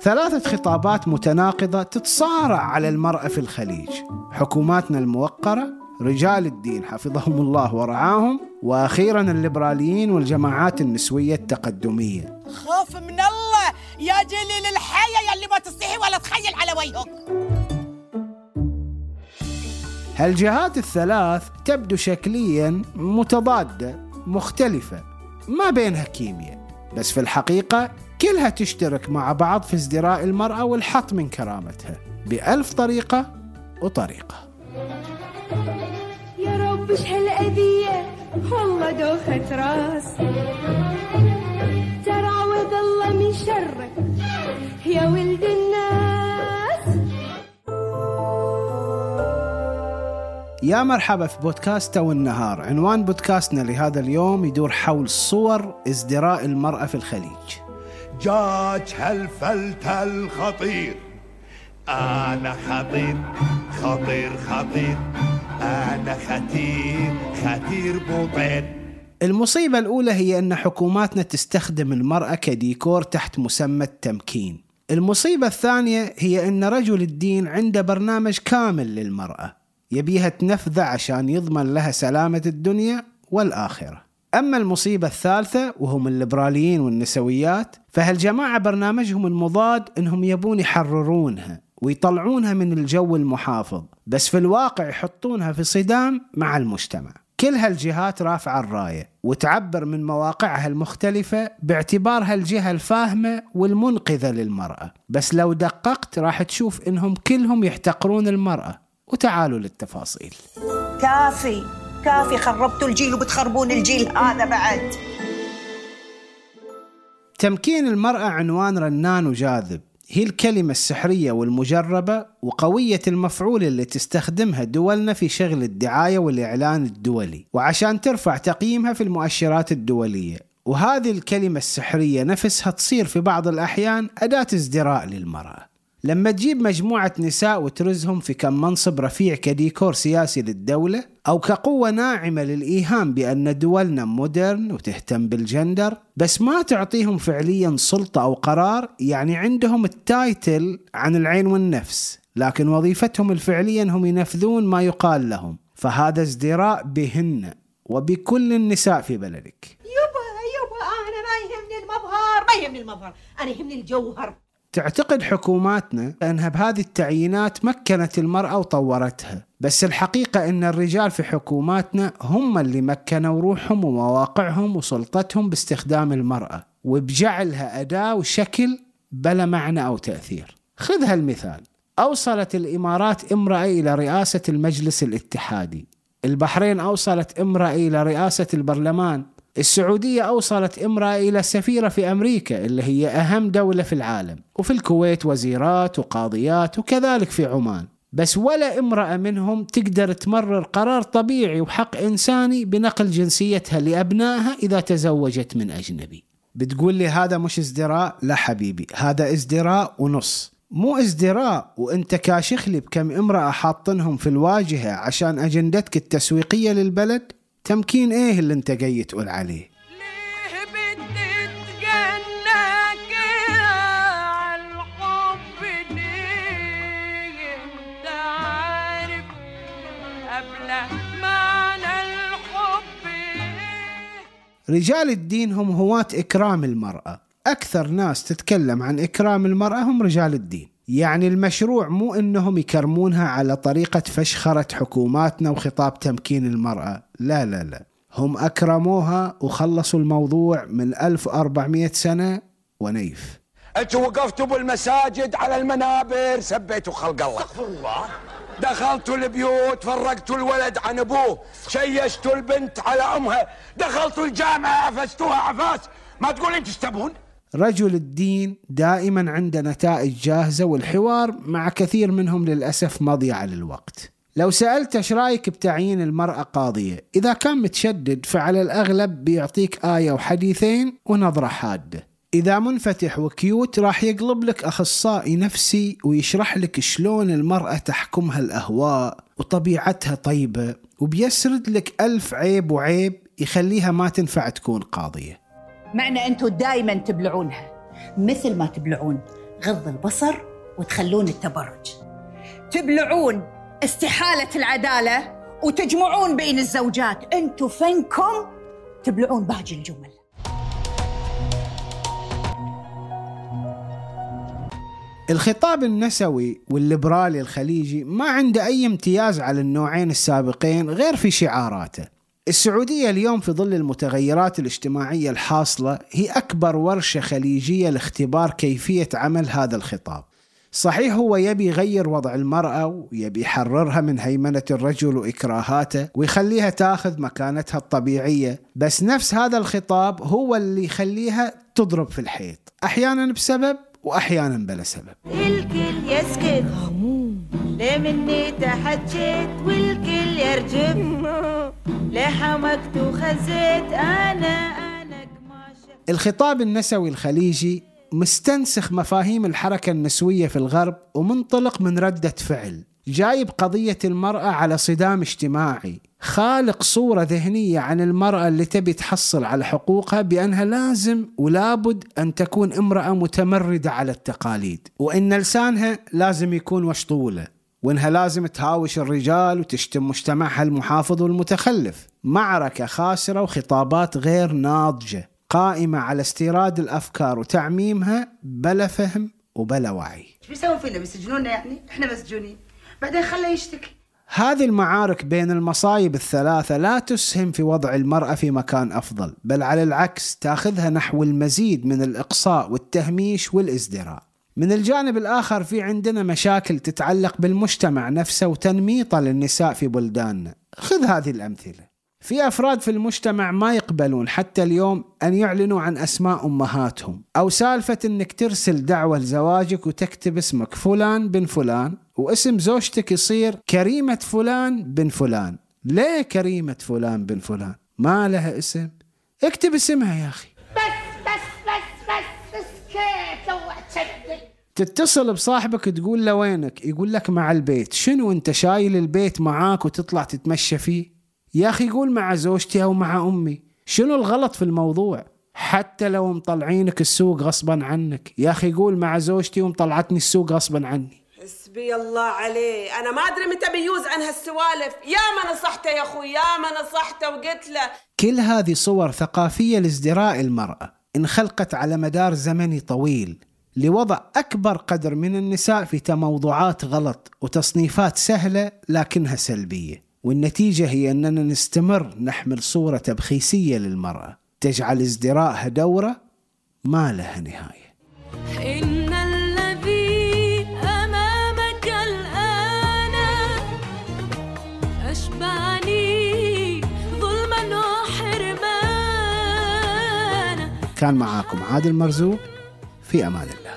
ثلاثة خطابات متناقضة تتصارع على المرأة في الخليج. حكوماتنا الموقرة رجال الدين حفظهم الله ورعاهم وأخيرا الليبراليين والجماعات النسوية التقدمية. خوف من الله يا جليل الحياة يلي ما تستحي ولا تخيل على وجهك. هالجهات الثلاث تبدو شكليا متضادة مختلفة ما بينها كيمياء. بس في الحقيقة كلها تشترك مع بعض في ازدراء المرأة والحط من كرامتها بألف طريقة وطريقة. يا رب إيش هالأذية؟ والله دوخة راس ترى الله من شرك يا ولد الناس. يا مرحبا في بودكاست تو النهار. عنوان بودكاستنا لهذا اليوم يدور حول صور ازدراء المرأة في الخليج. جاج هالفلت الخطير؟ أنا خطير خطير خطير. أنا خطير خطير بوطين المصيبة الأولى هي أن حكوماتنا تستخدم المرأة كديكور تحت مسمى التمكين. المصيبة الثانية هي أن رجل الدين عنده برنامج كامل للمرأة. يبيها تنفذه عشان يضمن لها سلامة الدنيا والآخرة. أما المصيبة الثالثة وهم الليبراليين والنسويات فهالجماعة برنامجهم المضاد أنهم يبون يحررونها ويطلعونها من الجو المحافظ بس في الواقع يحطونها في صدام مع المجتمع. كل هالجهات رافعة الراية وتعبر من مواقعها المختلفة باعتبارها الجهة الفاهمة والمنقذة للمرأة. بس لو دققت راح تشوف إنهم كلهم يحتقرون المرأة. وتعالوا للتفاصيل. كافي. كافي خربتوا الجيل وبتخربون الجيل. هذا بعد. تمكين المرأة عنوان رنان وجاذب. هي الكلمة السحرية والمجربة وقوية المفعول اللي تستخدمها دولنا في شغل الدعاية والإعلان الدولي. وعشان ترفع تقييمها في المؤشرات الدولية. وهذه الكلمة السحرية نفسها تصير في بعض الأحيان أداة ازدراء للمرأة. لما تجيب مجموعة نساء وترزهم في كم منصب رفيع كديكور سياسي للدولة أو كقوة ناعمة للإيهام بأن دولنا modern وتهتم بالجندر بس ما تعطيهم فعليا سلطة أو قرار يعني عندهم ال title عن العين والنفس لكن وظيفتهم الفعلية هم ينفذون ما يقال لهم فهذا ازدراء بهن وبكل النساء في بلدك. يبا يبا أنا ما يهمني المظهر ما يهمني المظهر أنا يهمني الجوهر. تعتقد حكوماتنا أنها بهذه التعيينات مكنت المرأة وطورتها. بس الحقيقة أن الرجال في حكوماتنا هم اللي مكنوا روحهم ومواقعهم وسلطتهم باستخدام المرأة وبجعلها أداة وشكل بلا معنى أو تأثير. خذ هالمثال. أوصلت الإمارات امرأة إلى رئاسة المجلس الاتحادي. البحرين أوصلت امرأة إلى رئاسة البرلمان. السعودية أوصلت إمرأة إلى سفيرة في أمريكا اللي هي أهم دولة في العالم وفي الكويت وزيرات وقاضيات وكذلك في عمان. بس ولا إمرأة منهم تقدر تمرر قرار طبيعي وحق إنساني بنقل جنسيتها لأبنائها إذا تزوجت من أجنبي. بتقول لي هذا مش ازدراء؟ لا حبيبي هذا ازدراء ونص. مو ازدراء وأنت كاشخ لي بكم إمرأة حاطنهم في الواجهة عشان أجندتك التسويقية للبلد؟ تمكين إيه اللي أنت جاي تقول عليه؟ رجال الدين هم هواة إكرام المرأة. أكثر ناس تتكلم عن إكرام المرأة هم رجال الدين. يعني المشروع مو إنهم يكرمونها على طريقة فشخرة حكوماتنا وخطاب تمكين المرأة. لا لا لا. هم أكرموها وخلصوا الموضوع من 1400 سنة ونيف. أنتوا وقفتوا بالمساجد على المنابر سبيتوا خلق الله. الله. دخلتوا البيوت فرقتوا الولد عن أبوه شيشتوا البنت على أمها دخلتوا الجامعة عفستوها عفاس. ما تقول انت تبون رجل الدين دائما عنده نتائج جاهزة والحوار مع كثير منهم للأسف مضيعة للوقت. لو سألت إيش رأيك بتعيين المرأة قاضية؟ إذا كان متشدد فعلى الأغلب بيعطيك آية وحديثين ونظرة حادة. إذا منفتح وكيوت راح يقلب لك أخصائي نفسي ويشرح لك شلون المرأة تحكمها الأهواء وطبيعتها طيبة وبيسرد لك ألف عيب وعيب يخليها ما تنفع تكون قاضية. معنى أنتوا دايما تبلعونها. مثل ما تبلعون غض البصر وتخلون التبرج. تبلعون استحالة العدالة وتجمعون بين الزوجات. أنتوا فنكم تبلعون باقي الجمل. الخطاب النسوي والليبرالي الخليجي ما عنده أي امتياز على النوعين السابقين غير في شعاراته. السعودية اليوم في ظل المتغيرات الاجتماعية الحاصلة هي أكبر ورشة خليجية لاختبار كيفية عمل هذا الخطاب. صحيح هو يبي يغير وضع المرأة ويبي يحررها من هيمنة الرجل وإكراهاته ويخليها تاخذ مكانتها الطبيعية. بس نفس هذا الخطاب هو اللي يخليها تضرب في الحيط أحيانا بسبب وأحيانا بلا سبب. الكل يسكت. ليه مني تحجيت والكل يرجف. ليه حمقت وخزيت قماشة. الخطاب النسوي الخليجي مستنسخ مفاهيم الحركة النسوية في الغرب ومنطلق من ردة فعل. جايب قضية المرأة على صدام اجتماعي. خالق صورة ذهنية عن المرأة اللي تبي تحصل على حقوقها بأنها لازم ولابد أن تكون امرأة متمردة على التقاليد. وإن لسانها لازم يكون وشطولة وإنها لازم تهاوش الرجال وتشتم مجتمعها المحافظ والمتخلف. معركة خاسرة وخطابات غير ناضجة. قائمة على استيراد الأفكار وتعميمها بلا فهم وبلا وعي. إيش بيسوون فينا؟ بيسجنونا يعني؟ إحنا مسجونين. بعدين خله يشتكي. هذه المعارك بين المصايب الثلاثة لا تسهم في وضع المرأة في مكان أفضل بل على العكس تأخذها نحو المزيد من الإقصاء والتهميش والإزدراء. من الجانب الآخر في عندنا مشاكل تتعلق بالمجتمع نفسه وتنميطه للنساء في بلداننا خذ هذه الأمثلة. في أفراد في المجتمع ما يقبلون حتى اليوم أن يعلنوا عن أسماء أمهاتهم أو سالفة أنك ترسل دعوة لزواجك وتكتب اسمك فلان بن فلان واسم زوجتك يصير كريمة فلان بن فلان. ليه كريمة فلان بن فلان؟ ما لها اسم؟ اكتب اسمها يا أخي. تتصل بصاحبك تقول له وينك؟ يقول لك مع البيت. شنو انت شايل البيت معاك وتطلع تتمشى فيه؟ يا أخي قول مع زوجتي أو مع أمي. شنو الغلط في الموضوع؟ حتى لو مطلعينك السوق غصبا عنك. يا أخي قول مع زوجتي ومطلعتني السوق غصبا عني. حسبي الله عليه أنا ما أدري متى بيوز عن هالسوالف. يا ما نصحته يا أخوي يا ما نصحته وقلت له. كل هذه صور ثقافية لازدراء المرأة انخلقت على مدار زمني طويل لوضع أكبر قدر من النساء في تموضعات غلط وتصنيفات سهلة لكنها سلبية. والنتيجة هي أننا نستمر نحمل صورة تبخيسية للمرأة تجعل ازدراءها دورة ما لها نهاية. إن الذي أمامك الآن أشبعني ظلما وحرمانا كان معاكم عادل مرزوق في أمان الله.